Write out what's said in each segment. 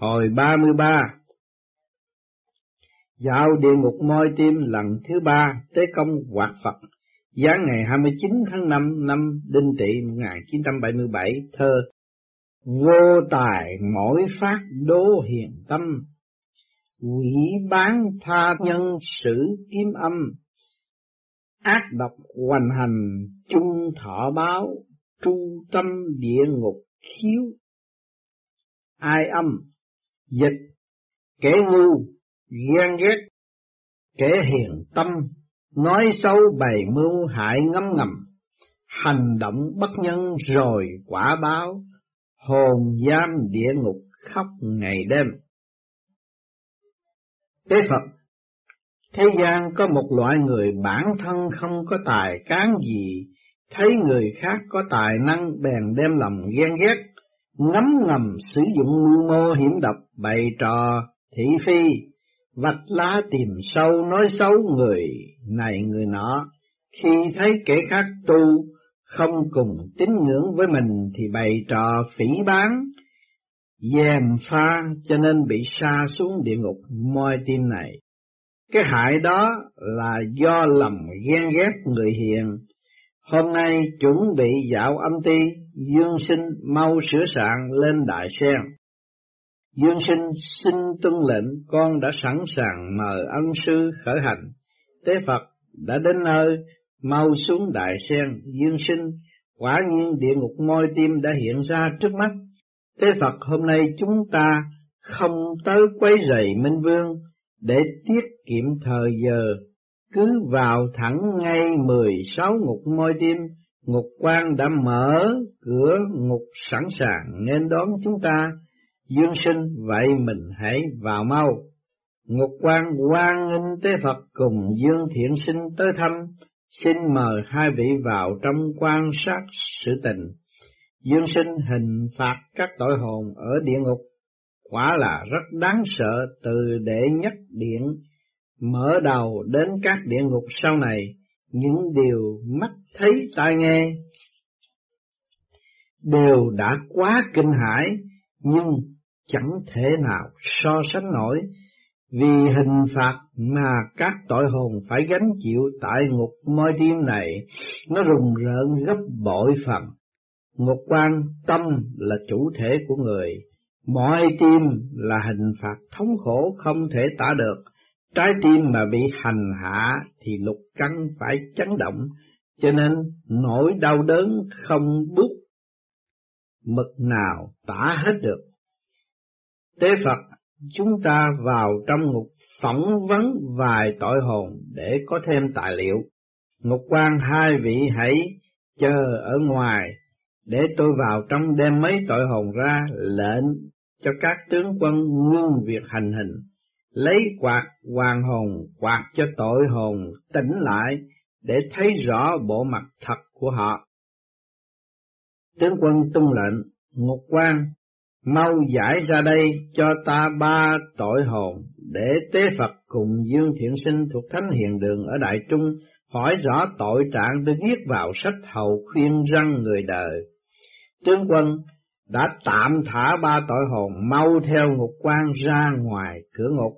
Hồi 33 Dạo địa ngục môi tim lần thứ ba Tế công hoạt Phật. Giáng ngày 29 tháng 5 năm Đinh Tỵ 1977 Thơ Vô tài mỗi phát đố hiền tâm. Quỷ bán tha nhân sử kiếm âm. Ác độc hoành hành chung thọ báo Tru tâm địa ngục khiếu. Ai âm dịch, kẻ ngu, ghen ghét, kẻ hiền tâm, nói xấu bày mưu hại ngấm ngầm, hành động bất nhân rồi quả báo, hồn giam địa ngục khóc ngày đêm. Tế phật, thế gian có một loại người bản thân không có tài cán gì, thấy người khác có tài năng bèn đem lòng ghen ghét ngấm ngầm sử dụng mưu mô hiểm độc bày trò, thị phi, vạch lá tìm sâu nói xấu người này người nọ. Khi thấy kẻ khác tu, không cùng tín ngưỡng với mình thì bày trò phỉ bán dèm pha cho nên bị sa xuống địa ngục moi tim này. Cái hại đó là do lầm ghen ghét người hiền Hôm nay chuẩn bị dạo âm ti, Dương sinh mau sửa sạn lên đại sen. Dương sinh xin tuân lệnh, con đã sẵn sàng mời ân sư khởi hành. Tế Phật đã đến nơi, mau xuống đại sen, Dương sinh, quả nhiên địa ngục môi tim đã hiện ra trước mắt. Tế Phật hôm nay chúng ta không tới quấy rầy Minh Vương để tiết kiệm thời giờ cứ vào thẳng ngay mười sáu ngục môi tim, ngục quan đã mở cửa ngục sẵn sàng nên đón chúng ta. Dương sinh vậy mình hãy vào mau. Ngục quan quan nghênh tế Phật cùng Dương thiện sinh tới thăm, xin mời hai vị vào trong quan sát sự tình. Dương sinh hình phạt các tội hồn ở địa ngục, quả là rất đáng sợ từ đệ nhất điện mở đầu đến các địa ngục sau này, những điều mắt thấy tai nghe đều đã quá kinh hãi, nhưng chẳng thể nào so sánh nổi, vì hình phạt mà các tội hồn phải gánh chịu tại ngục môi tim này, nó rùng rợn gấp bội phần. Ngục quan tâm là chủ thể của người, mọi tim là hình phạt thống khổ không thể tả được, Trái tim mà bị hành hạ thì lục căn phải chấn động, cho nên nỗi đau đớn không bút mực nào tả hết được. Tế Phật, chúng ta vào trong ngục phỏng vấn vài tội hồn để có thêm tài liệu. Ngục quan hai vị hãy chờ ở ngoài để tôi vào trong đem mấy tội hồn ra lệnh cho các tướng quân ngưng việc hành hình lấy quạt hoàng hồn quạt cho tội hồn tỉnh lại để thấy rõ bộ mặt thật của họ. Tướng quân tung lệnh, ngục quan, mau giải ra đây cho ta ba tội hồn để tế Phật cùng Dương Thiện Sinh thuộc Thánh Hiền Đường ở Đại Trung hỏi rõ tội trạng để viết vào sách hầu khuyên răng người đời. Tướng quân đã tạm thả ba tội hồn mau theo ngục quan ra ngoài cửa ngục.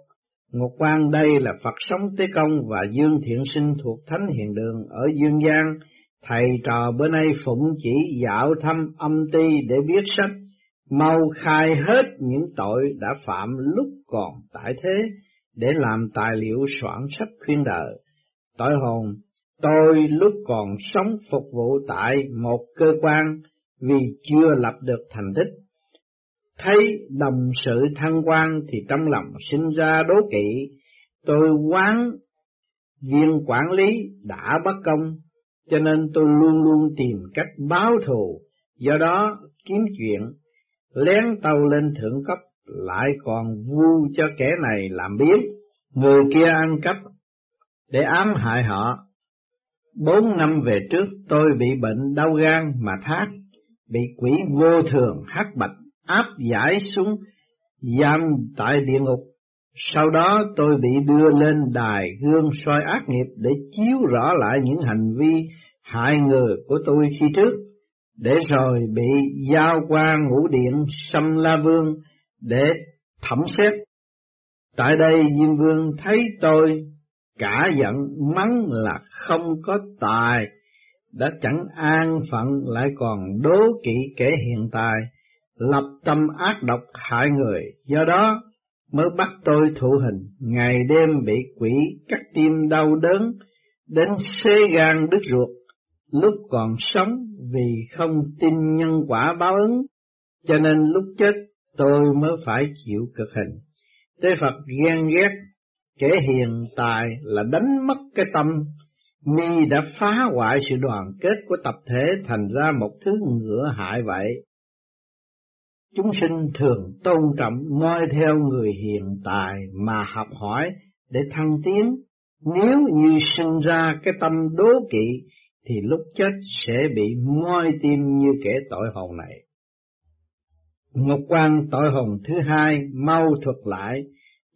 Ngục quan đây là Phật sống Tế Công và Dương Thiện Sinh thuộc Thánh Hiền Đường ở Dương Giang. Thầy trò bữa nay phụng chỉ dạo thăm âm ti để viết sách, mau khai hết những tội đã phạm lúc còn tại thế để làm tài liệu soạn sách khuyên đời. Tội hồn, tôi lúc còn sống phục vụ tại một cơ quan vì chưa lập được thành tích. Thấy đồng sự thăng quan thì trong lòng sinh ra đố kỵ, tôi quán viên quản lý đã bất công, cho nên tôi luôn luôn tìm cách báo thù, do đó kiếm chuyện, lén tàu lên thượng cấp, lại còn vu cho kẻ này làm biết, người kia ăn cắp, để ám hại họ. Bốn năm về trước tôi bị bệnh đau gan mà thác, bị quỷ vô thường hắc bạch áp giải xuống giam tại địa ngục. Sau đó tôi bị đưa lên đài gương soi ác nghiệp để chiếu rõ lại những hành vi hại người của tôi khi trước, để rồi bị giao qua ngũ điện xâm la vương để thẩm xét. Tại đây Diêm Vương thấy tôi cả giận mắng là không có tài, đã chẳng an phận lại còn đố kỵ kẻ hiện tại, lập tâm ác độc hại người, do đó mới bắt tôi thụ hình, ngày đêm bị quỷ cắt tim đau đớn, đến xê gan đứt ruột, lúc còn sống vì không tin nhân quả báo ứng, cho nên lúc chết tôi mới phải chịu cực hình. Tế Phật ghen ghét, kẻ hiền tài là đánh mất cái tâm, mi đã phá hoại sự đoàn kết của tập thể thành ra một thứ ngựa hại vậy. Chúng sinh thường tôn trọng noi theo người hiện tại mà học hỏi để thăng tiến. Nếu như sinh ra cái tâm đố kỵ, thì lúc chết sẽ bị moi tim như kẻ tội hồn này. Ngọc quan tội hồn thứ hai mau thuật lại,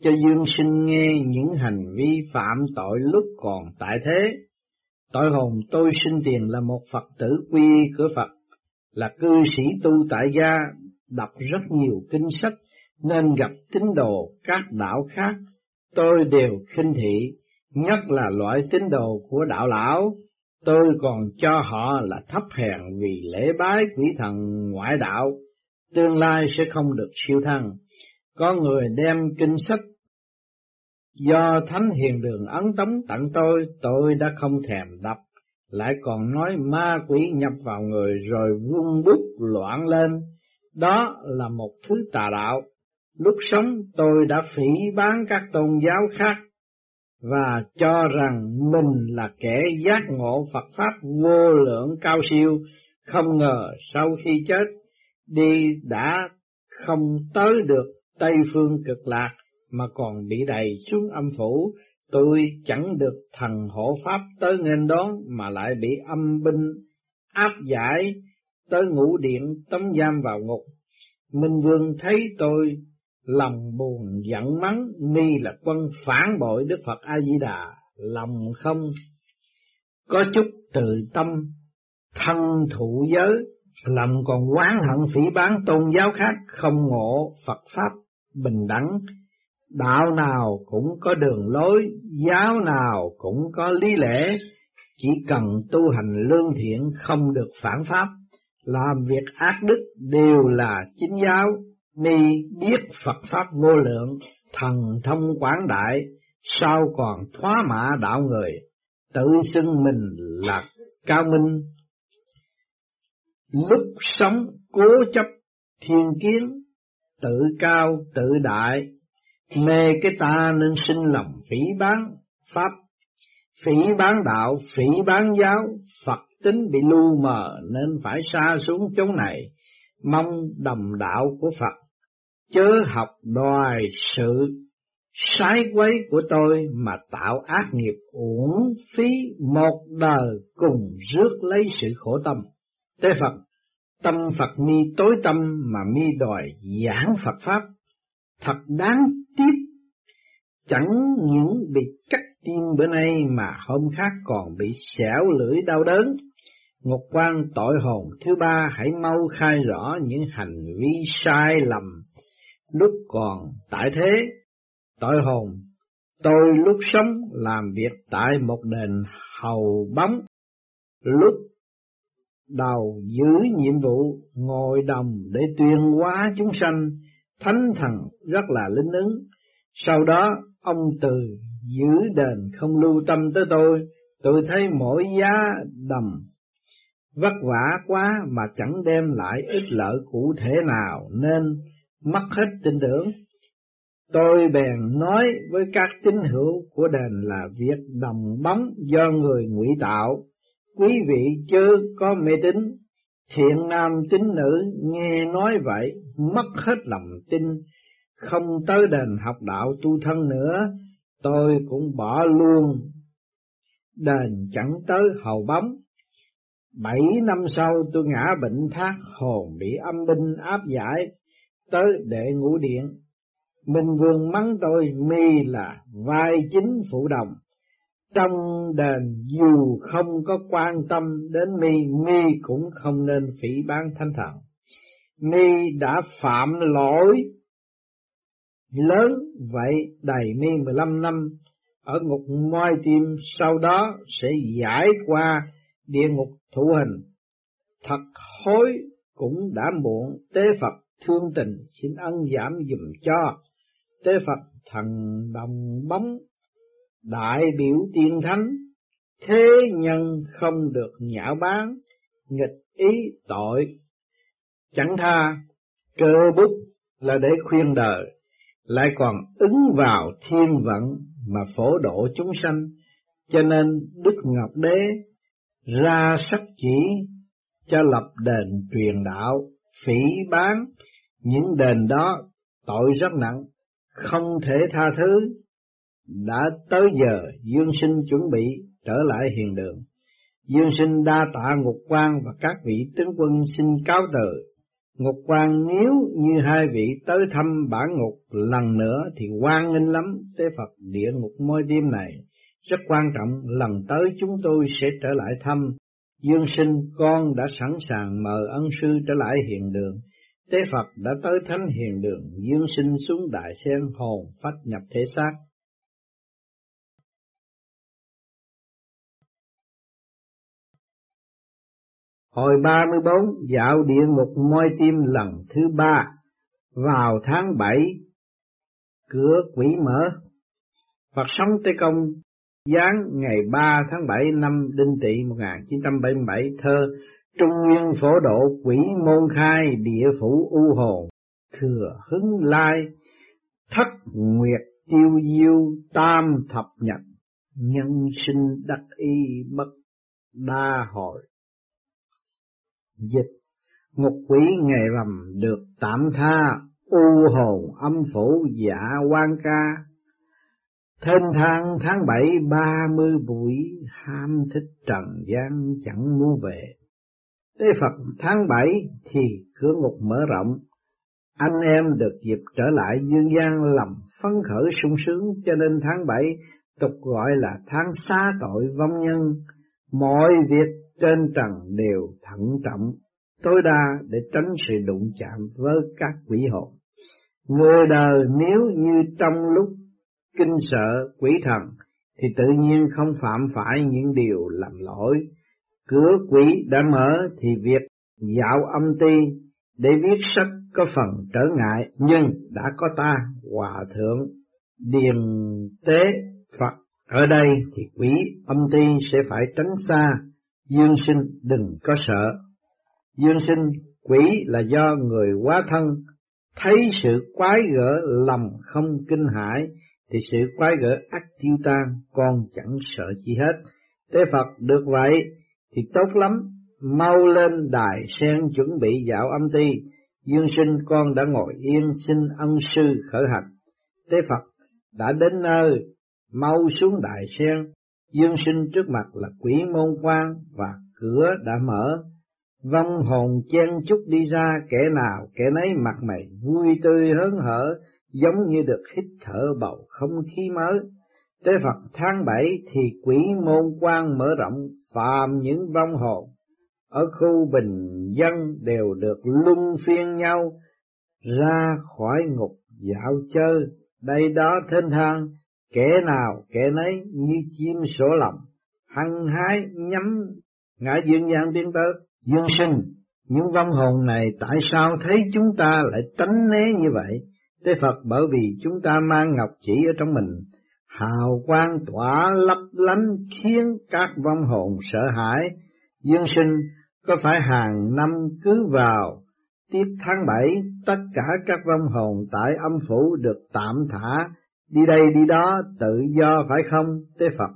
cho dương sinh nghe những hành vi phạm tội lúc còn tại thế. Tội hồn tôi sinh tiền là một Phật tử quy cửa Phật, là cư sĩ tu tại gia, đọc rất nhiều kinh sách, nên gặp tín đồ các đạo khác, tôi đều khinh thị, nhất là loại tín đồ của đạo lão, tôi còn cho họ là thấp hèn vì lễ bái quỷ thần ngoại đạo, tương lai sẽ không được siêu thăng. Có người đem kinh sách do Thánh Hiền Đường ấn tống tặng tôi, tôi đã không thèm đập lại còn nói ma quỷ nhập vào người rồi vung bút loạn lên, đó là một thứ tà đạo. Lúc sống tôi đã phỉ bán các tôn giáo khác và cho rằng mình là kẻ giác ngộ Phật Pháp vô lượng cao siêu, không ngờ sau khi chết đi đã không tới được Tây Phương cực lạc mà còn bị đầy xuống âm phủ, tôi chẳng được thần hộ Pháp tới nghênh đón mà lại bị âm binh áp giải tới ngũ điện tống giam vào ngục. Minh Vương thấy tôi lòng buồn giận mắng mi là quân phản bội Đức Phật A Di Đà, lòng không có chút từ tâm thân thụ giới, lòng còn oán hận phỉ bán tôn giáo khác không ngộ Phật pháp bình đẳng, đạo nào cũng có đường lối, giáo nào cũng có lý lẽ, chỉ cần tu hành lương thiện không được phản pháp, làm việc ác đức đều là chính giáo, Ni biết Phật Pháp vô lượng, thần thông quảng đại, sao còn thoá mạ đạo người, tự xưng mình là cao minh. Lúc sống cố chấp thiên kiến, tự cao tự đại, mê cái ta nên sinh lòng phỉ bán Pháp, phỉ bán đạo, phỉ bán giáo, Phật tính bị lu mờ nên phải xa xuống chỗ này, mong đồng đạo của Phật, chớ học đòi sự sái quấy của tôi mà tạo ác nghiệp uổng phí một đời cùng rước lấy sự khổ tâm. Tế Phật, tâm Phật mi tối tâm mà mi đòi giảng Phật Pháp, thật đáng tiếp chẳng những bị cắt tim bữa nay mà hôm khác còn bị xẻo lưỡi đau đớn. Ngục quan tội hồn thứ ba hãy mau khai rõ những hành vi sai lầm lúc còn tại thế. Tội hồn, tôi lúc sống làm việc tại một đền hầu bóng, lúc đầu giữ nhiệm vụ ngồi đồng để tuyên hóa chúng sanh, thánh thần rất là linh ứng. Sau đó ông từ giữ đền không lưu tâm tới tôi, tôi thấy mỗi giá đầm vất vả quá mà chẳng đem lại ích lợi cụ thể nào nên mất hết tin tưởng. Tôi bèn nói với các tín hữu của đền là việc đồng bóng do người ngụy tạo. Quý vị chớ có mê tín, thiện nam tín nữ nghe nói vậy, mất hết lòng tin, không tới đền học đạo tu thân nữa, tôi cũng bỏ luôn đền chẳng tới hầu bóng Bảy năm sau tôi ngã bệnh thác hồn bị âm binh áp giải tới đệ ngũ điện. Minh Vương mắng tôi mi là vai chính phụ đồng. Trong đền dù không có quan tâm đến mi, mi cũng không nên phỉ bán thánh thần. Mi đã phạm lỗi lớn vậy đầy mi 15 năm ở ngục moi tim sau đó sẽ giải qua địa ngục thủ hình. Thật hối cũng đã muộn, tế Phật thương tình xin ân giảm dùm cho. Tế Phật thần đồng bóng, đại biểu tiên thánh, thế nhân không được nhạo bán, nghịch ý tội. Chẳng tha, cơ bút là để khuyên đời, lại còn ứng vào thiên vận mà phổ độ chúng sanh, cho nên Đức Ngọc Đế ra sắc chỉ cho lập đền truyền đạo, phỉ bán, những đền đó tội rất nặng, không thể tha thứ. Đã tới giờ Dương Sinh chuẩn bị trở lại hiền đường. Dương Sinh đa tạ Ngục quan và các vị tướng quân xin cáo từ. Ngục quan nếu như hai vị tới thăm bản ngục lần nữa thì quan nghênh lắm tế Phật địa ngục môi tim này. Rất quan trọng lần tới chúng tôi sẽ trở lại thăm. Dương sinh con đã sẵn sàng mời ân sư trở lại hiện đường. Tế Phật đã tới thánh hiền đường, dương sinh xuống đại sen hồn phách nhập thể xác. Hồi 34 dạo địa ngục môi tim lần thứ ba. Vào tháng 7 cửa quỷ mở. Phật sống Tây Công, giáng ngày 3 tháng 7 năm Đinh Tỵ 1977 thơ Trung nguyên phổ độ quỷ môn khai địa phủ u hồn thừa hứng lai, thất nguyệt tiêu diêu tam thập nhật, nhân sinh đắc y bất đa hội dịch. Ngục quỷ ngày rằm được tạm tha u hồn âm phủ giả quan ca. Thênh thang tháng bảy ba mươi buổi ham thích trần gian chẳng muốn về. Tế Phật tháng bảy thì cửa ngục mở rộng, anh em được dịp trở lại dương gian lầm phấn khởi sung sướng cho nên tháng bảy tục gọi là tháng xá tội vong nhân, mọi việc trên trần đều thận trọng, tối đa để tránh sự đụng chạm với các quỷ hồn. Người đời nếu như trong lúc kinh sợ quỷ thần thì tự nhiên không phạm phải những điều làm lỗi. Cửa quỷ đã mở thì việc dạo âm ti để viết sách có phần trở ngại, nhưng đã có ta, Hòa Thượng, Điền Tế Phật. Ở đây thì quỷ âm ti sẽ phải tránh xa, dương sinh đừng có sợ. Dương sinh quỷ là do người quá thân, thấy sự quái gở lầm không kinh hãi, thì sự quái gở ắt tiêu tan, con chẳng sợ chi hết. Tế Phật được vậy thì tốt lắm, mau lên đài sen chuẩn bị dạo âm ti, dương sinh con đã ngồi yên xin ân sư khởi hạch. Tế Phật đã đến nơi, mau xuống đài sen, dương sinh trước mặt là quỷ môn quan và cửa đã mở. Vong hồn chen chúc đi ra kẻ nào kẻ nấy mặt mày vui tươi hớn hở, giống như được hít thở bầu không khí mới. Tế Phật tháng bảy thì quỷ môn quan mở rộng phàm những vong hồn ở khu bình dân đều được luân phiên nhau ra khỏi ngục dạo chơi, đây đó thênh thang, kẻ nào kẻ nấy như chim sổ lòng, hăng hái nhắm ngã dương gian tiến tới, dương sinh. Những vong hồn này tại sao thấy chúng ta lại tránh né như vậy? Tế Phật bởi vì chúng ta mang ngọc chỉ ở trong mình, hào quang tỏa lấp lánh khiến các vong hồn sợ hãi. Dương sinh có phải hàng năm cứ vào tiếp tháng bảy tất cả các vong hồn tại âm phủ được tạm thả đi đây đi đó, tự do phải không tế Phật,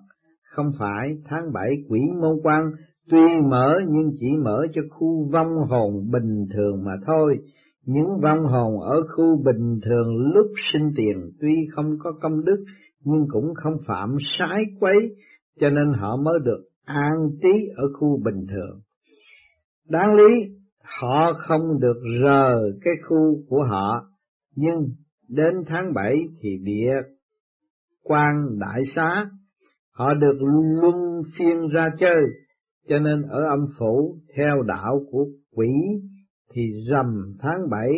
không phải tháng bảy quỷ môn quan, tuy mở nhưng chỉ mở cho khu vong hồn bình thường mà thôi những vong hồn ở khu bình thường lúc sinh tiền tuy không có công đức, nhưng cũng không phạm sái quấy, cho nên họ mới được an trí ở khu bình thường. Đáng lý, họ không được rời cái khu của họ, nhưng đến tháng 7 thì địa quan đại xá, họ được luân phiên ra chơi cho nên ở âm phủ, theo đạo của quỷ, thì rằm tháng bảy,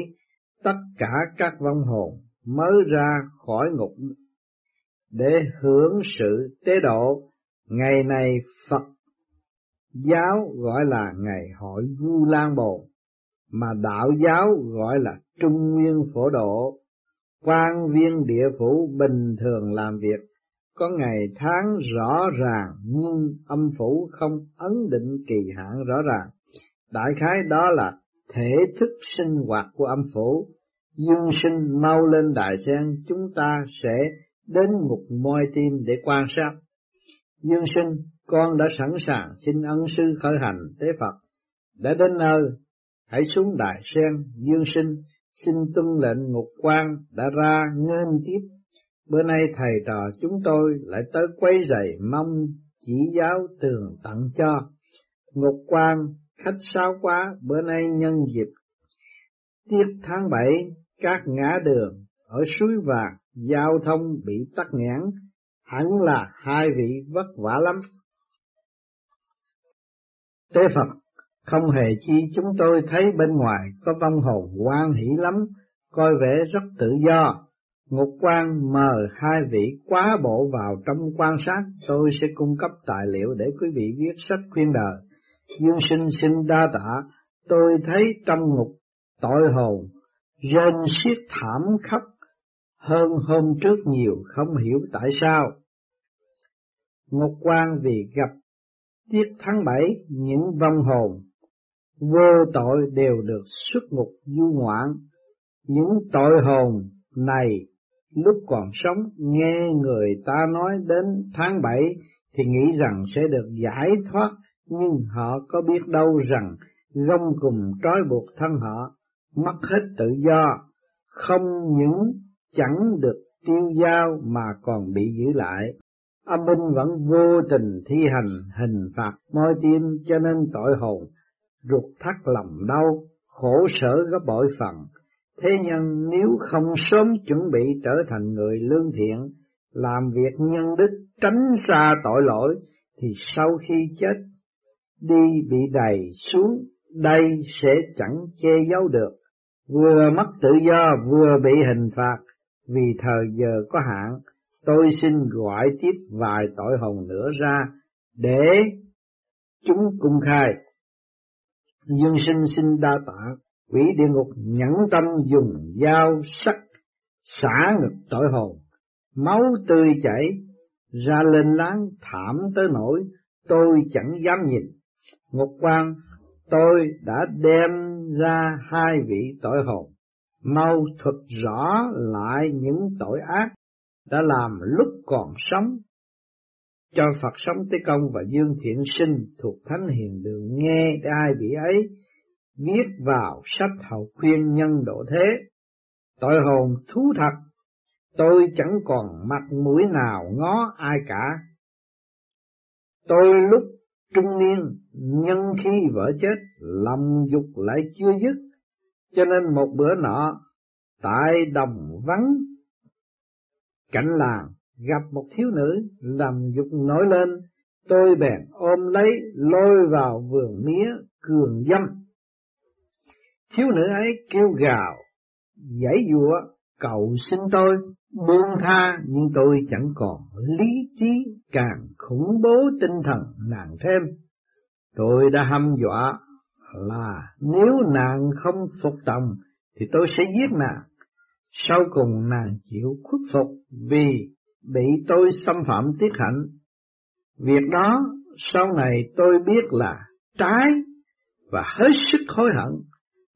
tất cả các vong hồn mới ra khỏi ngục để hưởng sự tế độ. Ngày này Phật giáo gọi là ngày hội Vu Lan bồ mà đạo giáo gọi là Trung Nguyên Phổ Độ quan viên địa phủ bình thường làm việc, có ngày tháng rõ ràng nhưng âm phủ không ấn định kỳ hạn rõ ràng. Đại khái đó là thể thức sinh hoạt của âm phủ. Dương sinh mau lên đại sen chúng ta sẽ đến một môi tim để quan sát. Dương sinh, con đã sẵn sàng xin ân sư khởi hành tế Phật. Đã đến nơi, hãy xuống đại sen, dương sinh, xin tuân lệnh ngục quan đã ra nghênh tiếp. Bữa nay thầy trò chúng tôi lại tới quấy rầy mong chỉ giáo tường tặng cho. Ngục quan khách sao quá, bữa nay nhân dịp tiết tháng bảy các ngã đường ở suối vàng giao thông bị tắc nghẽn, hẳn là hai vị vất vả lắm. Tế Phật, không hề chi chúng tôi thấy bên ngoài có vong hồn quan hỷ lắm, coi vẻ rất tự do. Ngục quan mời hai vị quá bộ vào trong quan sát, tôi sẽ cung cấp tài liệu để quý vị viết sách khuyên đời. Dương sinh xin đa tạ, tôi thấy trong ngục tội hồn, rên xiết thảm khắp hơn hôm trước nhiều không hiểu tại sao. Ngục quan vì gặp tiết tháng bảy những vong hồn vô tội đều được xuất ngục du ngoạn. Những tội hồn này lúc còn sống nghe người ta nói đến tháng bảy thì nghĩ rằng sẽ được giải thoát nhưng họ có biết đâu rằng gông cùng trói buộc thân họ, mất hết tự do, không những chẳng được tiêu giao mà còn bị giữ lại. Âm binh vẫn vô tình thi hành hình phạt môi tim cho nên tội hồn, ruột thắt lòng đau, khổ sở gấp bội phần. Thế nhân nếu không sớm chuẩn bị trở thành người lương thiện, làm việc nhân đức tránh xa tội lỗi, thì sau khi chết đi bị đầy xuống, đây sẽ chẳng che giấu được. Vừa mất tự do vừa bị hình phạt, vì thời giờ có hạn, tôi xin gọi tiếp vài tội hồng nữa ra để chúng cung khai. Dương sinh xin đa tạ, quỷ địa ngục nhẫn tâm dùng dao sắc xả ngực tội hồn, máu tươi chảy ra lên láng thảm tới nỗi tôi chẳng dám nhìn. Ngục quan tôi đã đem ra hai vị tội hồn. Mau thuật rõ lại những tội ác đã làm lúc còn sống cho Phật sống tới Công và Dương Thiện Sinh thuộc Thánh Hiền Đường nghe để ai bị ấy viết vào sách hậu khuyên nhân độ thế. Tội hồn thú thật, tôi chẳng còn mặt mũi nào ngó ai cả. Tôi lúc trung niên, nhân khi vợ chết, lòng dục lại chưa dứt, cho nên một bữa nọ, tại đồng vắng cảnh làng gặp một thiếu nữ làm dục nổi lên, tôi bèn ôm lấy lôi vào vườn mía cường dâm. Thiếu nữ ấy kêu gào, giãy giụa cầu xin tôi buông tha nhưng tôi chẳng còn lý trí càng khủng bố tinh thần nàng thêm. Tôi đã hăm dọa là nếu nàng không phục tòng thì tôi sẽ giết nàng. Sau cùng nàng chịu khuất phục vì bị tôi xâm phạm tiết hạnh. Việc đó sau này tôi biết là trái và hết sức hối hận.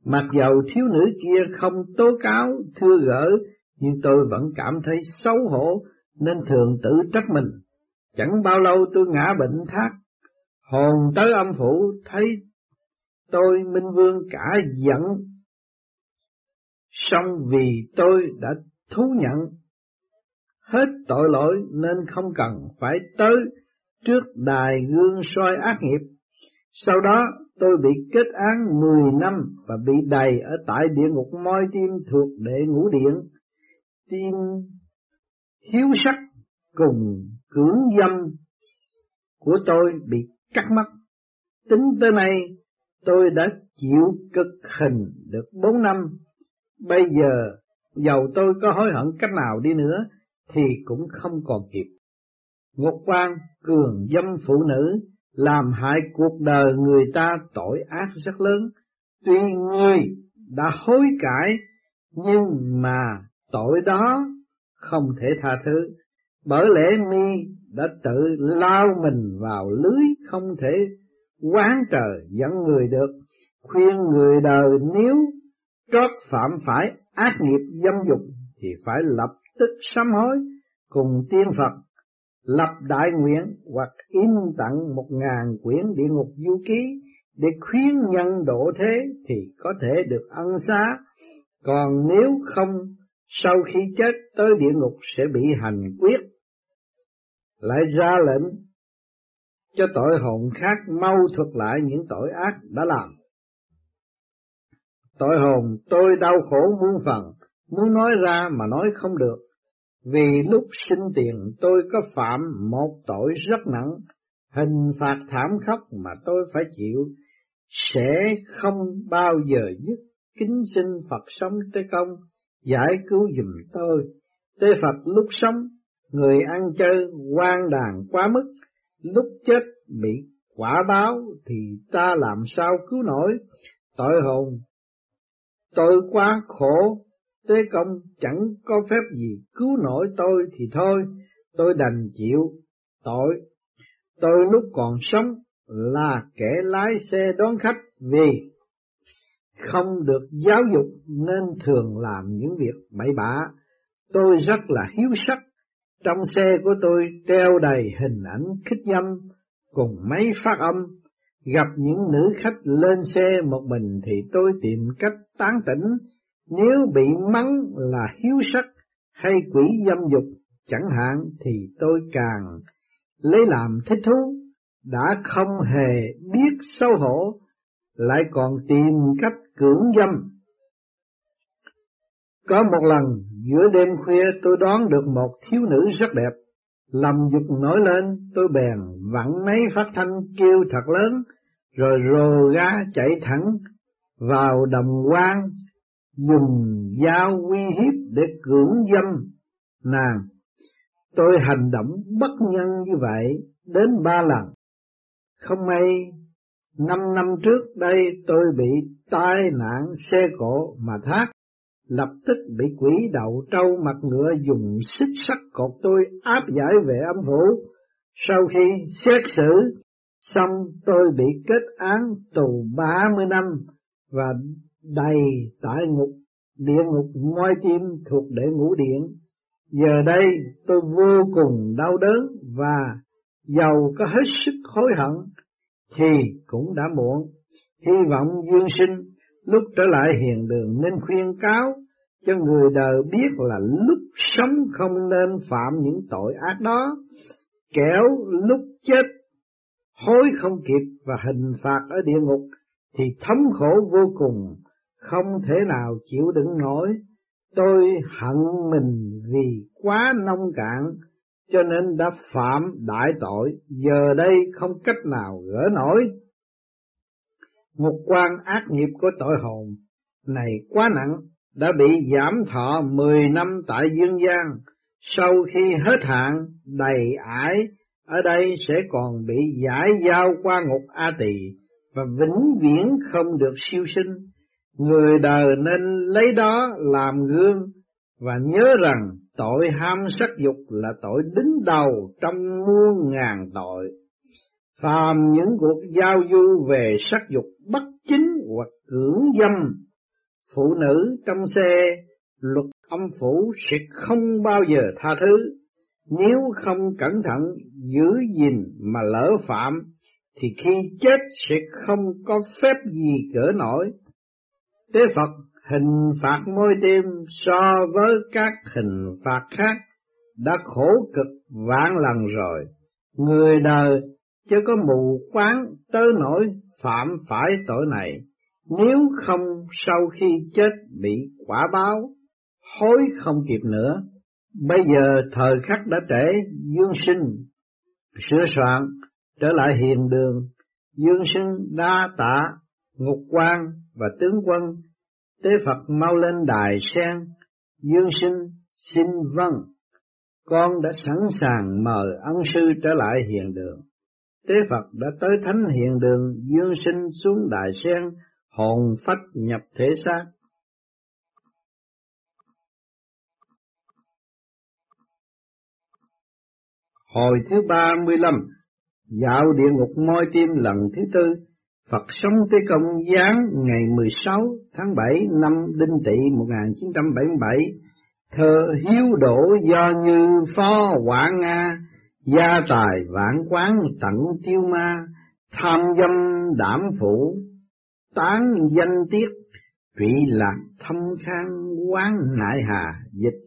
Mặc dầu thiếu nữ kia không tố cáo, thưa gỡ, nhưng tôi vẫn cảm thấy xấu hổ nên thường tự trách mình. Chẳng bao lâu tôi ngã bệnh thác, hồn tới âm phủ thấy tôi Minh Vương cả giận. Xong vì tôi đã thú nhận hết tội lỗi nên không cần phải tới trước đài gương soi ác nghiệp. Sau đó tôi bị kết án 10 năm và bị đầy ở tại địa ngục môi tim thuộc đệ ngũ điện. Tim thiếu sắc cùng cưỡng dâm của tôi bị cắt mất. Tính tới nay tôi đã chịu cực hình được bốn năm, bây giờ dầu tôi có hối hận cách nào đi nữa, thì cũng không còn kịp. Ngục quan cường dâm phụ nữ, làm hại cuộc đời người ta tội ác rất lớn. Tuy người đã hối cải, nhưng mà tội đó không thể tha thứ. Bởi lẽ mi đã tự lao mình vào lưới không thể quán trời dẫn người được. Khuyên người đời nếu trót phạm phải ác nghiệp dâm dục thì phải lập tức sám hối cùng tiên Phật lập đại nguyện hoặc in tặng một ngàn quyển địa ngục du ký để khuyến nhân độ thế thì có thể được ân xá, còn nếu không sau khi chết tới địa ngục sẽ bị hành quyết. Lại ra lệnh cho tội hồn khác mau thuật lại những tội ác đã làm. Tội hồn tôi đau khổ muôn phần, muốn nói ra mà nói không được, vì lúc sinh tiền tôi có phạm một tội rất nặng, hình phạt thảm khốc mà tôi phải chịu, sẽ không bao giờ dứt kính xin Phật sống tới công, giải cứu giùm tôi. Tế Phật lúc sống, người ăn chơi quan đàn quá mức, lúc chết bị quả báo thì ta làm sao cứu nổi, tội hồn. Tôi quá khổ, Tế công chẳng có phép gì cứu nổi tôi thì thôi, tôi đành chịu tội. Tôi lúc còn sống là kẻ lái xe đón khách vì không được giáo dục nên thường làm những việc bậy bạ. Tôi rất là hiếu sắc. Trong xe của tôi treo đầy hình ảnh khích dâm cùng máy phát âm. Gặp những nữ khách lên xe một mình thì tôi tìm cách tán tỉnh nếu bị mắng là hiếu sắc hay quỷ dâm dục chẳng hạn thì tôi càng lấy làm thích thú, đã không hề biết xấu hổ, lại còn tìm cách cưỡng dâm. Có một lần giữa đêm khuya tôi đón được một thiếu nữ rất đẹp, lầm dục nổi lên tôi bèn vặn máy phát thanh kêu thật lớn, rồi rồ ga chạy thẳng vào đồng quan dùng dao uy hiếp để cưỡng dâm nàng. Tôi hành động bất nhân như vậy đến ba lần. Không may, năm năm trước đây tôi bị tai nạn xe cộ mà thác, lập tức bị quỷ đầu trâu mặt ngựa dùng xích sắt cột tôi áp giải về âm phủ. Sau khi xét xử, xong tôi bị kết án tù ba mươi năm và đầy tại ngục, địa ngục moi tim thuộc để ngũ điện. Giờ đây tôi vô cùng đau đớn và giàu có hết sức hối hận thì cũng đã muộn. Hy vọng dương sinh lúc trở lại hiền đường nên khuyên cáo cho người đời biết là lúc sống không nên phạm những tội ác đó, kẻo lúc chết hối không kịp và hình phạt ở địa ngục thì thống khổ vô cùng không thể nào chịu đựng nổi. Tôi hận mình vì quá nông cạn, cho nên đã phạm đại tội, giờ đây không cách nào gỡ nổi. Một quan ác nghiệp của tội hồn này quá nặng, đã bị giảm thọ 10 năm tại dương gian, sau khi hết hạn đầy ải, ở đây sẽ còn bị giải giao qua ngục A Tỳ và vĩnh viễn không được siêu sinh Người đời nên lấy đó làm gương và nhớ rằng tội ham sắc dục là tội đứng đầu trong muôn ngàn tội. Phàm những cuộc giao du về sắc dục bất chính hoặc cưỡng dâm, phụ nữ trong xe, luật âm phủ sẽ không bao giờ tha thứ. Nếu không cẩn thận giữ gìn mà lỡ phạm, thì khi chết sẽ không có phép gì cỡ nổi Tế Phật hình phạt môi đêm so với các hình phạt khác đã khổ cực vạn lần rồi. Người đời chưa có mù quáng tới nỗi phạm phải tội này, nếu không sau khi chết bị quả báo, hối không kịp nữa. Bây giờ thời khắc đã trễ, dương sinh, sửa soạn, trở lại hiền đường, dương sinh đa tạ, ngục quan và tướng quân, tế Phật mau lên đài sen, Dương sinh xin vâng, con đã sẵn sàng mời ân sư trở lại hiện đường. Tế Phật đã tới thánh hiện đường, dương sinh xuống đại sen, hồn phách nhập thể xác. Hồi thứ ba mươi lăm, dạo địa ngục môi tim lần thứ tư, Phật sống Tế Công Giáng ngày 16 tháng 7 năm Đinh Tỵ 1977, thơ hiếu đổ do như phó quả Nga, gia tài vạn quán tận tiêu ma, tham dâm đảm phủ tán danh tiết, trị lạc thâm khang quán nại hà dịch,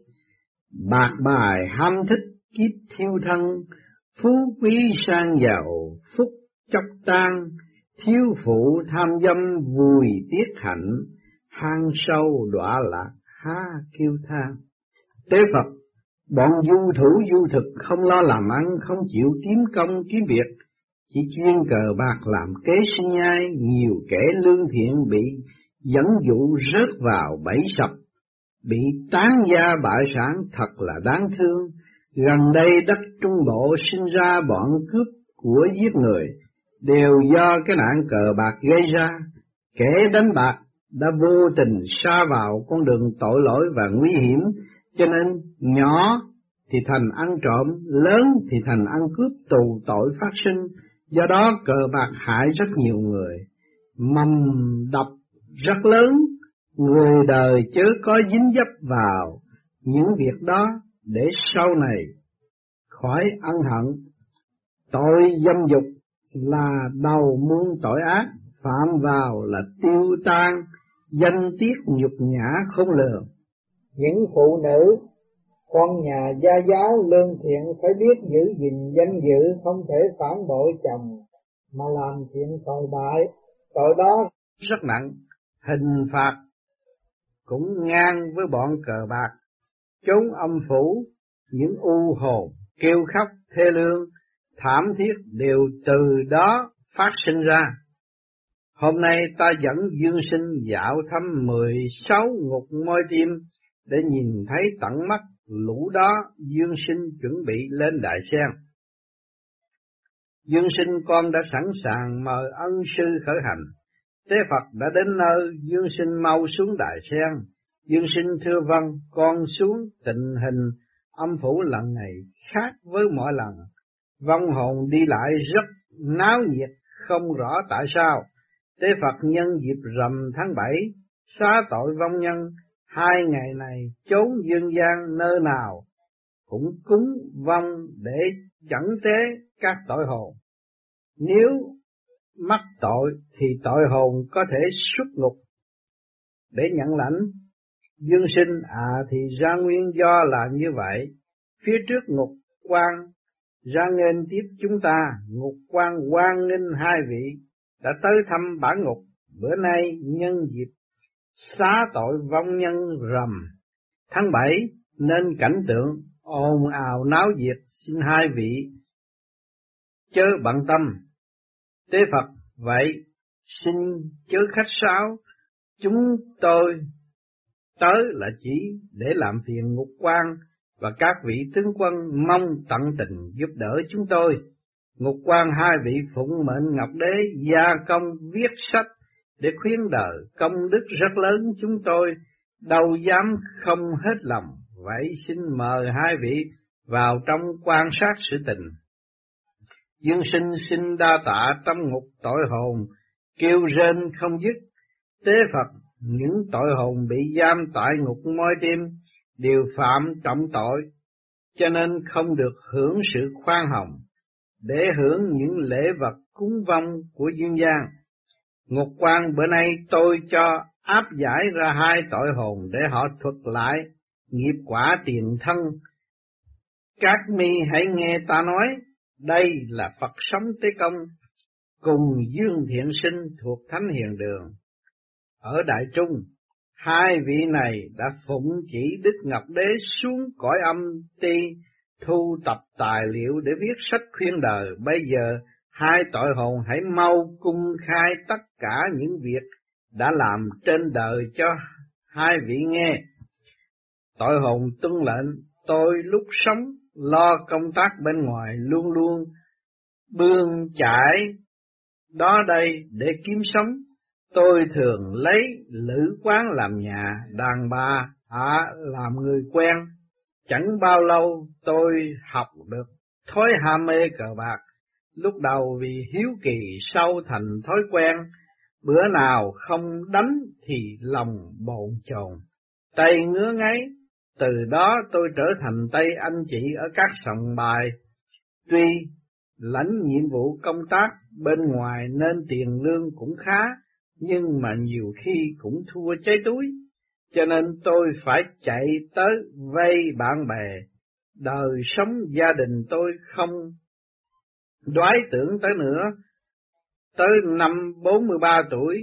bạc bài ham thích kiếp thiêu thân, phú quý sang giàu, phúc chốc tan, thiếu phụ tham dâm vùi tiết hạnh, hang sâu đọa lạc ha kêu than. Tế Phật, bọn du thủ du thực không lo làm ăn, không chịu kiếm công kiếm việc, chỉ chuyên cờ bạc làm kế sinh nhai, nhiều kẻ lương thiện bị dẫn dụ rớt vào bẫy sập, bị tán gia bại sản thật là đáng thương. Gần đây đất Trung Bộ sinh ra bọn cướp của giết người, đều do cái nạn cờ bạc gây ra. Kẻ đánh bạc đã vô tình xa vào con đường tội lỗi và nguy hiểm, cho nên nhỏ thì thành ăn trộm, lớn thì thành ăn cướp tù tội phát sinh. Do đó cờ bạc hại rất nhiều người, mầm đập rất lớn, người đời chớ có dính dấp vào những việc đó để sau này khỏi ân hận. Tội dâm dục là đầu muôn tội ác, phạm vào là tiêu tan, danh tiết nhục nhã không lường. Những phụ nữ, con nhà gia giáo lương thiện phải biết giữ gìn danh dự, không thể phản bội chồng, mà làm chuyện tội bại, tội đó rất nặng, hình phạt cũng ngang với bọn cờ bạc, chống âm phủ, những u hồn kêu khóc thê lương, thảm thiết đều từ đó phát sinh ra. Hôm nay ta dẫn Dương Sinh dạo thăm mười sáu ngục môi tim để nhìn thấy tận mắt lũ đó Dương Sinh chuẩn bị lên đại sen. Dương Sinh con đã sẵn sàng mời ân sư khởi hành. Tế Phật đã đến nơi, Dương Sinh mau xuống đại sen. Dương Sinh thưa vâng, con xuống tình hình âm phủ lần này khác với mọi lần vong hồn đi lại rất náo nhiệt, không rõ tại sao. Tế Phật nhân dịp rằm tháng bảy xá tội vong nhân, hai ngày này trốn dương gian nơi nào, cũng cúng vong để chẳng tế các tội hồn. Nếu mắc tội thì tội hồn có thể xuất ngục để nhận lãnh. Dương sinh à thì ra nguyên do là như vậy. Phía trước ngục quan ra nghênh tiếp chúng ta, ngục quan quan ninh hai vị, đã tới thăm bản ngục, bữa nay nhân dịp xá tội vong nhân rầm. Tháng bảy nên cảnh tượng ồn ào náo nhiệt xin hai vị chớ bận tâm. Tế Phật vậy xin chớ khách sáo, chúng tôi tới là chỉ để làm phiền ngục quan và các vị tướng quân mong tận tình giúp đỡ chúng tôi. Ngục quan hai vị phụng mệnh Ngọc Đế gia công viết sách để khuyến đời công đức rất lớn chúng tôi đâu dám không hết lòng. Vậy xin mời hai vị vào trong quan sát sự tình. Dương sinh xin đa tạ trong ngục tội hồn, kêu rên không dứt. Tế Phật, những tội hồn bị giam tại ngục môi tim, đều phạm trọng tội, cho nên không được hưởng sự khoan hồng, để hưởng những lễ vật cúng vong của dương gian. Ngục quan bữa nay tôi cho áp giải ra hai tội hồn để họ thuật lại nghiệp quả tiền thân. Các mi hãy nghe ta nói, đây là Phật sống tế công, cùng dương thiện sinh thuộc thánh hiền đường. Ở Đại Trung, Hai vị này đã phụng chỉ Đức Ngọc Đế xuống cõi âm ti, thu tập tài liệu để viết sách khuyên đời. Bây giờ hai tội hồn hãy mau cung khai tất cả những việc đã làm trên đời cho hai vị nghe. Tội hồn tuân lệnh, tôi lúc sống lo công tác bên ngoài luôn luôn bươn chải đó đây để kiếm sống. Tôi thường lấy lữ quán làm nhà, đàn bà à, làm người quen. Chẳng bao lâu tôi học được thói ham mê cờ bạc. Lúc đầu vì hiếu kỳ sau thành thói quen, bữa nào không đánh thì lòng bồn chồn, tay ngứa ngáy. Từ đó tôi trở thành tay anh chị ở các sòng bài. Tuy lãnh nhiệm vụ công tác bên ngoài nên tiền lương cũng khá, nhưng mà nhiều khi cũng thua cháy túi, cho nên tôi phải chạy tới vay bạn bè. Đời sống gia đình tôi không đoái tưởng tới nữa. Tới năm 43 tuổi,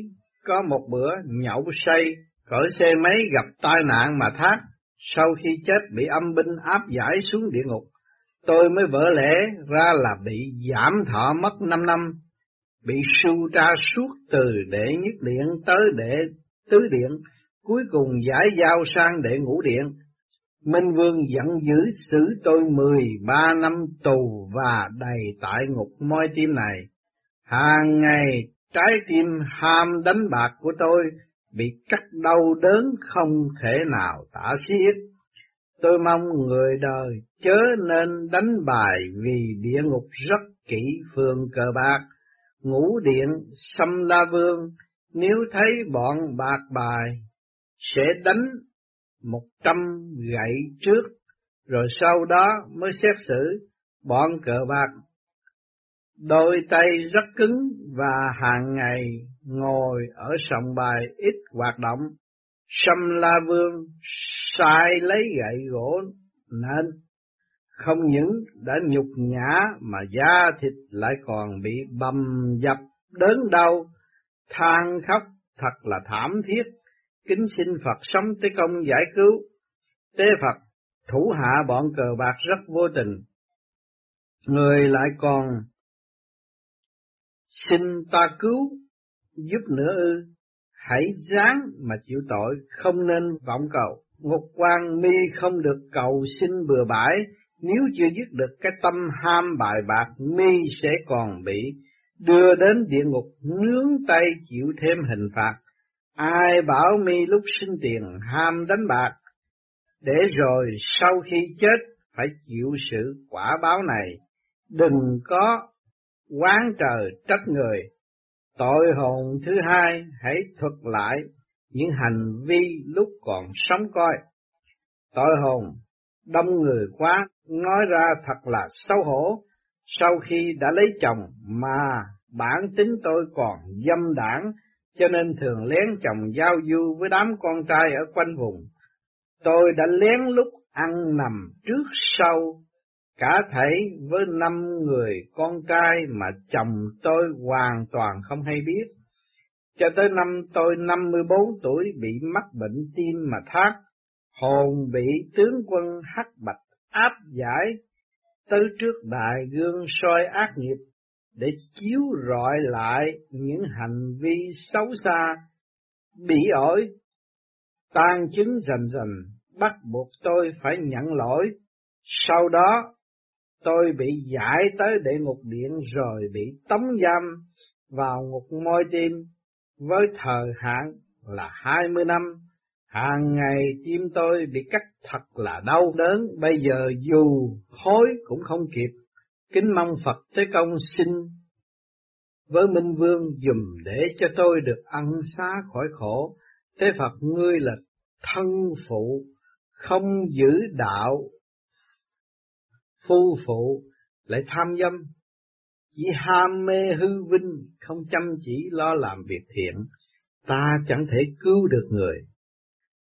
có một bữa nhậu say, cởi xe máy gặp tai nạn mà thác, sau khi chết bị âm binh áp giải xuống địa ngục tôi mới vỡ lẽ ra là bị giảm thọ mất 5 năm, bị sưu tra suốt từ đệ nhất điện tới đệ tứ điện, cuối cùng giải giao sang đệ ngũ điện. Minh Vương giận dữ xử tôi 13 năm tù và đầy tại ngục môi tim này. Hàng ngày trái tim ham đánh bạc của tôi bị cắt đau đớn không thể nào tả xiết. Tôi mong người đời chớ nên đánh bài vì địa ngục rất kỹ phương cờ bạc, ngũ điện xâm la vương, nếu thấy bọn bạc bài, sẽ đánh một trăm gậy trước, rồi sau đó mới xét xử bọn cờ bạc. Đôi tay rất cứng và hàng ngày ngồi ở sòng bài ít hoạt động, sâm la vương sai lấy gậy gỗ nên không những đã nhục nhã mà da thịt lại còn bị bầm dập. Đớn đau, than khóc thật là thảm thiết, kính xin Phật sống tới công giải cứu. Tế Phật thủ hạ bọn cờ bạc rất vô tình, người lại còn xin ta cứu giúp nữa ư, hãy ráng mà chịu tội, không nên vọng cầu. Ngục quan mi không được cầu xin bừa bãi, nếu chưa dứt được cái tâm ham bài bạc, mi sẽ còn bị đưa đến địa ngục nướng tay chịu thêm hình phạt. Ai bảo mi lúc sinh tiền ham đánh bạc, để rồi sau khi chết phải chịu sự quả báo này, đừng có quán trời trách người. Tội hồn thứ hai hãy thuật lại những hành vi lúc còn sống coi. Tội hồn đông người quá, nói ra thật là xấu hổ, sau khi đã lấy chồng mà bản tính tôi còn dâm đảng, cho nên thường lén chồng giao du với đám con trai ở quanh vùng. Tôi đã lén lúc ăn nằm trước sau, cả thảy với năm người con trai mà chồng tôi hoàn toàn không hay biết. Cho tới năm tôi 54 tuổi bị mắc bệnh tim mà thác, hồn bị tướng quân hắc bạch áp giải tới trước đại gương soi ác nghiệp để chiếu rọi lại những hành vi xấu xa, bị ổi, tan chứng dần dần, bắt buộc tôi phải nhận lỗi. Sau đó, tôi bị giải tới địa ngục điện rồi bị tống giam vào ngục môi tim với thời hạn là hai mươi năm Hàng ngày tim tôi bị cắt thật là đau đớn, bây giờ dù hối cũng không kịp. Kính mong Phật tới công xin với Minh Vương dùm để cho tôi được ăn xá khỏi khổ. Thế Phật ngươi là thân phụ, không giữ đạo, phu phụ, lại tham dâm, chỉ ham mê hư vinh, không chăm chỉ lo làm việc thiện, ta chẳng thể cứu được người.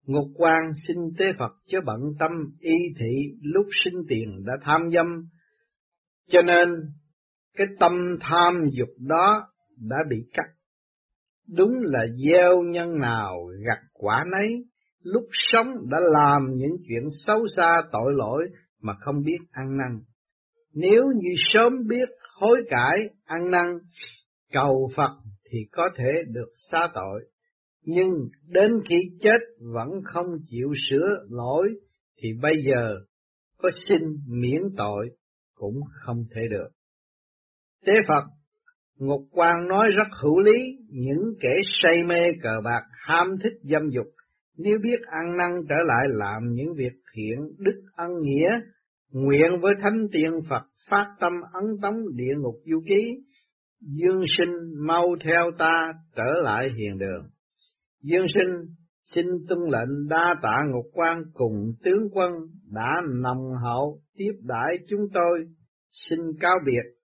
Ngục quan xin tế Phật chớ bận tâm y thị lúc sinh tiền đã tham dâm, cho nên cái tâm tham dục đó đã bị cắt. Đúng là gieo nhân nào gặt quả nấy, lúc sống đã làm những chuyện xấu xa tội lỗi mà không biết ăn năn. Nếu như sớm biết hối cải, ăn năn, cầu Phật thì có thể được xa tội nhưng đến khi chết vẫn không chịu sửa lỗi thì bây giờ có xin miễn tội cũng không thể được. Tế Phật Ngục Quang nói rất hữu lý, những kẻ say mê cờ bạc, ham thích dâm dục, nếu biết ăn năn trở lại làm những việc thiện, đức ân nghĩa, nguyện với thánh tiền Phật phát tâm ấn tống địa ngục du ký, dương sinh mau theo ta trở lại hiền đường. Dương sinh xin tuân lệnh đa tạ ngục quan cùng tướng quân đã nồng hậu tiếp đãi chúng tôi, xin cáo biệt.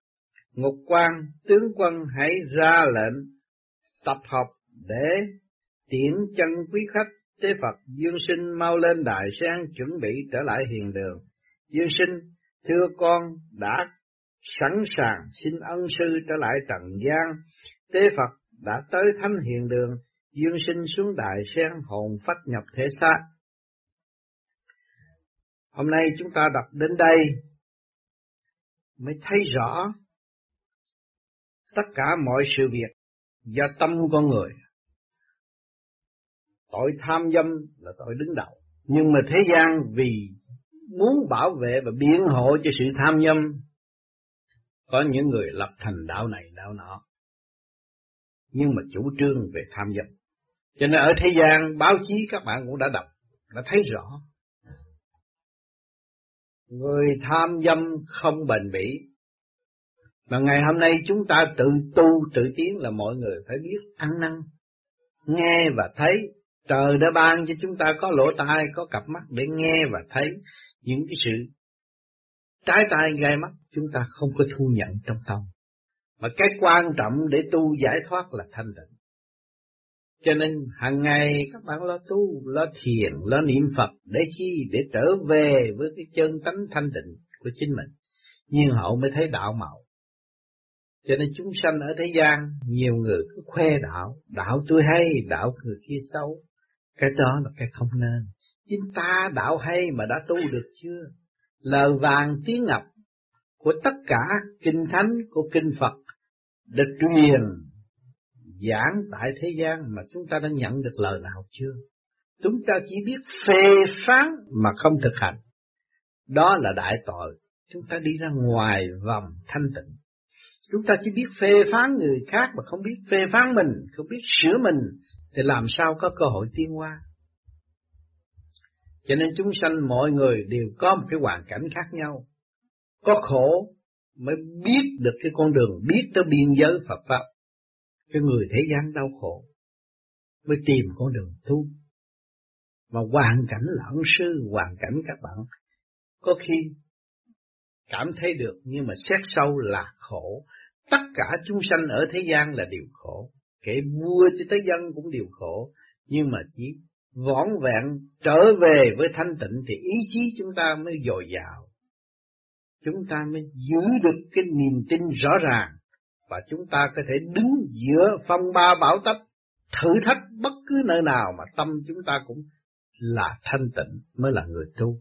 Ngục quan, tướng quân hãy ra lệnh tập hợp để tiễn chân quý khách tế Phật Dương sinh mau lên đại sen chuẩn bị trở lại hiền đường. Dương sinh, thưa con đã sẵn sàng xin ân sư trở lại trần gian. Tế Phật đã tới thánh hiền đường, dương sinh xuống đại sen hồn phách nhập thể xác. Hôm nay chúng ta đọc đến đây mới thấy rõ tất cả mọi sự việc do tâm con người. Tội tham dâm là tội đứng đầu. Nhưng mà thế gian vì muốn bảo vệ và biện hộ cho sự tham dâm, có những người lập thành đạo này, đạo nọ nhưng mà chủ trương về tham dâm cho nên ở thế gian, báo chí các bạn cũng đã đọc, đã thấy rõ người tham dâm không bền bỉ mà ngày hôm nay chúng ta tự tu, tự tiến là mọi người phải biết ăn năn, nghe và thấy trời đã ban cho chúng ta có lỗ tai, có cặp mắt để nghe và thấy những cái sự trái tai gai mắt chúng ta không có thu nhận trong tâm. Mà cái quan trọng để tu giải thoát là thanh tịnh. Cho nên hàng ngày các bạn lo tu, lo thiền, lo niệm Phật để chi? Để trở về với cái chân tánh thanh tịnh của chính mình. Nhưng hậu mới thấy đạo màu. Cho nên chúng sanh ở thế gian, nhiều người cứ khoe đạo, đạo tôi hay, đạo người kia xấu. Cái đó là cái không nên. Chính ta đạo hay mà đã tu được chưa? Lời vàng tiếng ngọc của tất cả kinh thánh của kinh Phật được truyền giảng tại thế gian mà chúng ta đã nhận được lời nào chưa? Chúng ta chỉ biết phê phán mà không thực hành. Đó là đại tội. Chúng ta đi ra ngoài vòng thanh tịnh. Chúng ta chỉ biết phê phán người khác mà không biết phê phán mình, không biết sửa mình, thì làm sao có cơ hội tiến hóa? Cho nên chúng sanh mọi người đều có một cái hoàn cảnh khác nhau. Có khổ mới biết được cái con đường, biết tới biên giới Phật Pháp. Cái người thế gian đau khổ mới tìm con đường tu. Mà hoàn cảnh là ân sư, hoàn cảnh các bạn có khi cảm thấy được nhưng mà xét sâu là khổ. Tất cả chúng sanh ở thế gian là đều khổ. Kể vua cho tới dân cũng đều khổ. Nhưng mà chỉ võn vẹn trở về với thanh tịnh thì ý chí chúng ta mới dồi dào. Chúng ta mới giữ được cái niềm tin rõ ràng và chúng ta có thể đứng giữa phong ba bão tấp thử thách bất cứ nơi nào mà tâm chúng ta cũng là thanh tịnh mới là người tu.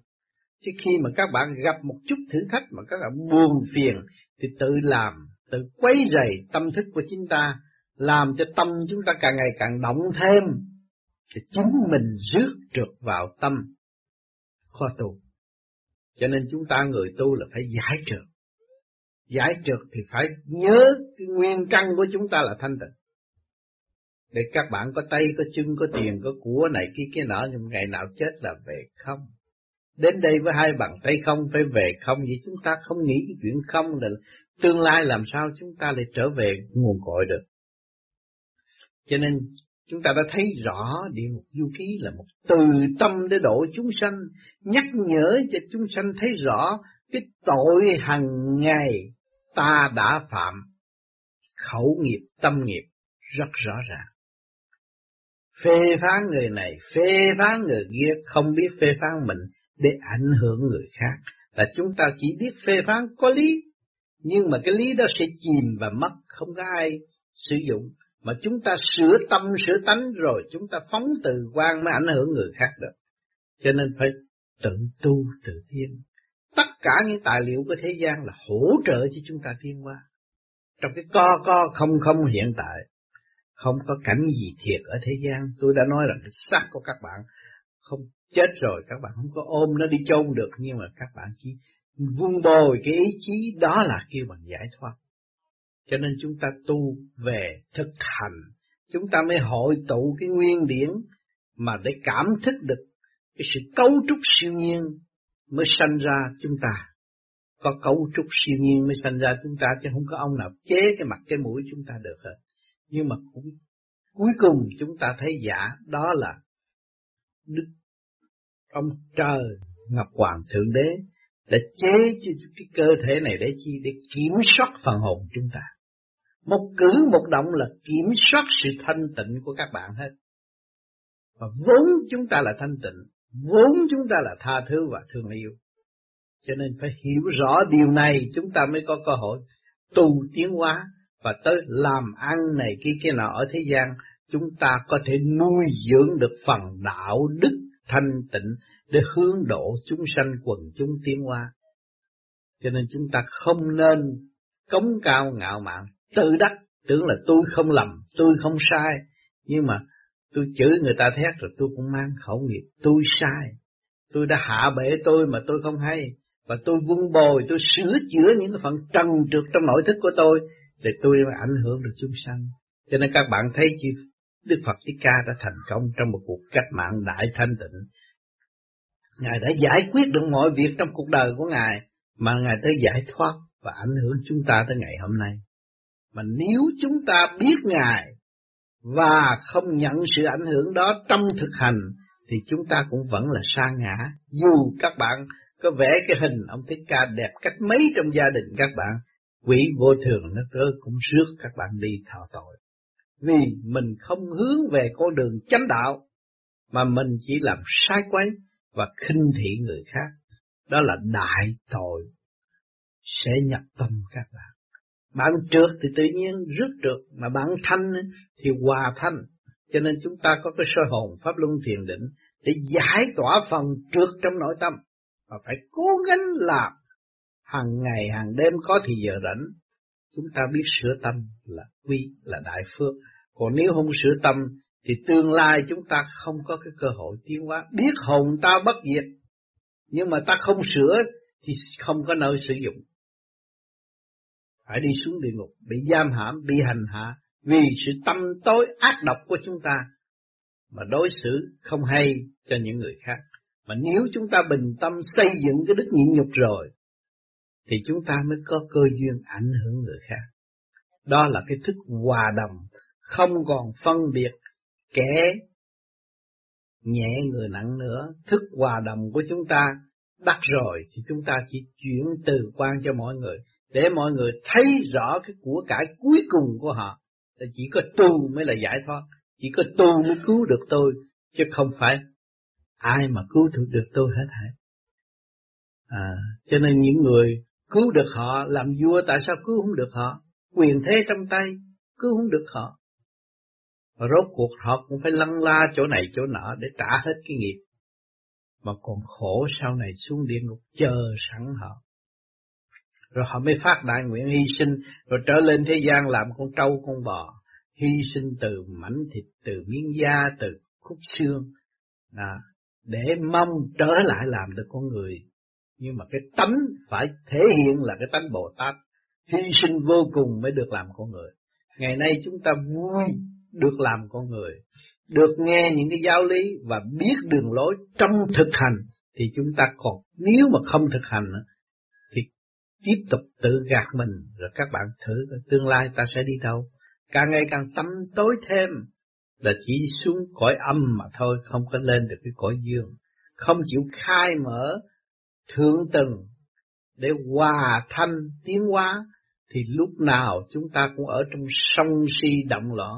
Chứ khi mà các bạn gặp một chút thử thách mà các bạn buồn phiền thì tự làm, tự quấy rầy tâm thức của chúng ta, làm cho tâm chúng ta càng ngày càng động thêm thì chính mình rước trượt vào tâm khó tu. Cho nên chúng ta người tu là phải giải trượt. Giải trượt thì phải nhớ cái nguyên căn của chúng ta là thanh tịnh. Để các bạn có tay, có chân, có tiền, có của này kia kia nọ, nhưng ngày nào chết là về không. Đến đây với hai bàn tay không phải về không, vì chúng ta không nghĩ cái chuyện không là tương lai làm sao chúng ta lại trở về nguồn cội được. Cho nên Chúng ta đã thấy rõ địa ngục du ký là một từ tâm để độ chúng sanh, nhắc nhở cho chúng sanh thấy rõ cái tội hàng ngày ta đã phạm, khẩu nghiệp, tâm nghiệp rất rõ ràng. Phê phán người này, phê phán người kia, không biết phê phán mình để ảnh hưởng người khác. Là chúng ta chỉ biết phê phán có lý, nhưng mà cái lý đó sẽ chìm và mất, không có ai sử dụng mà chúng ta sửa tâm sửa tánh rồi chúng ta phóng từ quan mới ảnh hưởng người khác được. Cho nên phải tự tu tự tiến. Cả những tài liệu của thế gian là hỗ trợ cho chúng ta tiến qua Trong cái co co không không hiện tại, không có cảnh gì thiệt ở thế gian. Tôi đã nói rằng cái xác của các bạn không chết rồi các bạn không có ôm nó đi chôn được nhưng mà các bạn chỉ vun bồi cái ý chí đó là kêu bằng giải thoát. Cho nên chúng ta tu về thực hành, chúng ta mới hội tụ cái nguyên điển mà để cảm thức được cái sự cấu trúc siêu nhiên mới sanh ra chúng ta. Có cấu trúc siêu nhiên mới sanh ra chúng ta chứ không có ông nào chế cái mặt cái mũi chúng ta được hết. Nhưng mà cũng cuối cùng chúng ta thấy giả đó là Đức ông trời Ngọc Hoàng Thượng Đế đã chế cho cái cơ thể này để chi? Để kiểm soát phần hồn chúng ta. Một cử một động là kiểm soát sự thanh tịnh của các bạn hết. Và vốn chúng ta là thanh tịnh, vốn chúng ta là tha thứ và thương yêu. Cho nên phải hiểu rõ điều này chúng ta mới có cơ hội tu tiến hóa và tới làm ăn này kia kia nọ ở thế gian chúng ta có thể nuôi dưỡng được phần đạo đức thanh tịnh để hướng độ chúng sanh quần chúng tiến hóa. Cho nên chúng ta không nên cống cao ngạo mạn, tự đắc, tưởng là tôi không lầm, tôi không sai, nhưng mà tôi chửi người ta thét rồi tôi cũng mang khẩu nghiệp, tôi sai, tôi đã hạ bệ tôi mà tôi không hay, và tôi vun bồi, tôi sửa chữa những cái phần trần trượt trong nội thức của tôi, để tôi ảnh hưởng được chúng sanh. Cho nên các bạn thấy chi Đức Phật Thích Ca đã thành công trong một cuộc cách mạng đại thanh tịnh. Ngài đã giải quyết được mọi việc trong cuộc đời của Ngài, mà Ngài tới giải thoát và ảnh hưởng chúng ta tới ngày hôm nay. Mà nếu chúng ta biết Ngài và không nhận sự ảnh hưởng đó trong thực hành, thì chúng ta cũng vẫn là sa ngã. Dù các bạn có vẽ cái hình ông Thích Ca đẹp cách mấy trong gia đình các bạn, quỷ vô thường nó cơ cũng rước các bạn đi thọ tội vì mình không hướng về con đường chánh đạo, mà mình chỉ làm sai quấy và khinh thị người khác. Đó là đại tội sẽ nhập tâm các bạn. Bạn trượt thì tự nhiên rước trượt, mà bạn thanh thì hòa thanh. Cho nên chúng ta có cái soi hồn pháp luân thiền định để giải tỏa phần trượt trong nội tâm. Và phải cố gắng làm hàng ngày hàng đêm có thì giờ rảnh. Chúng ta biết sửa tâm là quy là đại phước còn nếu không sửa tâm thì tương lai chúng ta không có cái cơ hội tiến hóa. Biết hồn ta bất diệt, nhưng mà ta không sửa thì không có nơi sử dụng. Phải đi xuống địa ngục, bị giam hãm, bị hành hạ vì sự tâm tối ác độc của chúng ta mà đối xử không hay cho những người khác. Mà nếu chúng ta bình tâm xây dựng cái đức nhịn nhục rồi, thì chúng ta mới có cơ duyên ảnh hưởng người khác. Đó là cái thức hòa đồng không còn phân biệt kẻ nhẹ người nặng nữa, thức hòa đồng của chúng ta đắc rồi thì chúng ta chỉ chuyển từ quan cho mọi người để mọi người thấy rõ cái của cải cuối cùng của họ là chỉ có tu mới là giải thoát, chỉ có tu mới cứu được tôi chứ không phải ai mà cứu được được tôi hết hả? À, cho nên những người cứu được họ làm vua tại sao cứu không được họ? Quyền thế trong tay cứu không được họ. Và rốt cuộc họ cũng phải lăn la chỗ này chỗ nọ để trả hết cái nghiệp. Mà còn khổ sau này xuống địa ngục chờ sẵn họ. Rồi họ mới phát đại nguyện hy sinh, rồi trở lên thế gian làm con trâu con bò. Hy sinh từ mảnh thịt, từ miếng da, từ khúc xương. À, để mong trở lại làm được con người. Nhưng mà cái tánh phải thể hiện là cái tánh Bồ Tát. Hy sinh vô cùng mới được làm con người. Ngày nay chúng ta vui được làm con người, được nghe những cái giáo lý và biết đường lối trong thực hành thì chúng ta còn nếu mà không thực hành tiếp tục tự gạt mình rồi các bạn thử tương lai ta sẽ đi đâu càng ngày càng tâm tối thêm là chỉ xuống cõi âm mà thôi không có lên được cái cõi dương không chịu khai mở thượng tầng để hòa thanh tiến hóa thì lúc nào chúng ta cũng ở trong sông si động loạn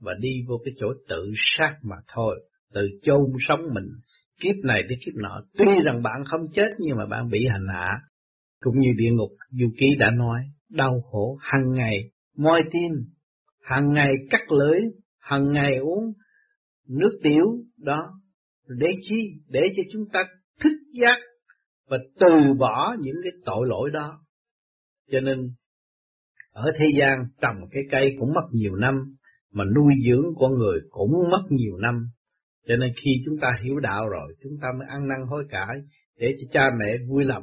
và đi vô cái chỗ tự sát mà thôi, tự chôn sống mình, kiếp này đến kiếp nọ. Tuy rằng bạn không chết nhưng mà bạn bị hành hạ, cũng như địa ngục Du Ký đã nói, đau khổ hàng ngày, moi tim, hàng ngày cắt lưỡi, hàng ngày uống nước tiểu, đó, để chi? Để cho chúng ta thức giác và từ bỏ những cái tội lỗi đó. Cho nên, ở thế gian trồng cái cây cũng mất nhiều năm, mà nuôi dưỡng con người cũng mất nhiều năm, Cho nên khi chúng ta hiểu đạo rồi, chúng ta mới ăn năn hối cải để cho cha mẹ vui lòng.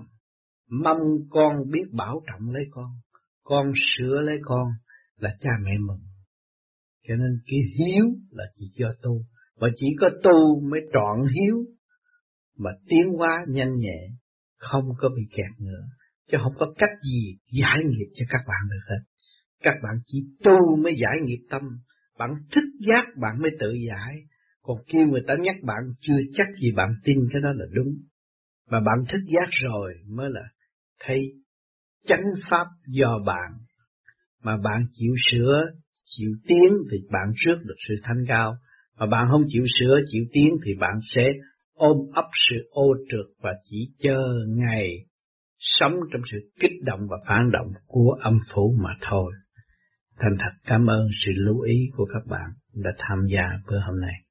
Mong con biết bảo trọng lấy con, con sửa lấy con là cha mẹ mừng. Cho nên cái hiếu là chỉ cho tu, và chỉ có tu mới trọn hiếu, mà tiến hóa nhanh nhẹ, không có bị kẹt nữa. Chứ không có cách gì giải nghiệp cho các bạn được hết. Các bạn chỉ tu mới giải nghiệp tâm, bạn thích giác bạn mới tự giải, còn kêu người ta nhắc bạn chưa chắc gì bạn tin cái đó là đúng. Mà bạn thức giác rồi mới là thấy chánh pháp do bạn. Mà bạn chịu sửa, chịu tiến thì bạn trước được sự thanh cao. Mà bạn không chịu sửa, chịu tiến thì bạn sẽ ôm ấp sự ô trượt và chỉ chờ ngày sống trong sự kích động và phản động của âm phủ mà thôi. Thành thật cảm ơn sự lưu ý của các bạn đã tham gia bữa hôm nay.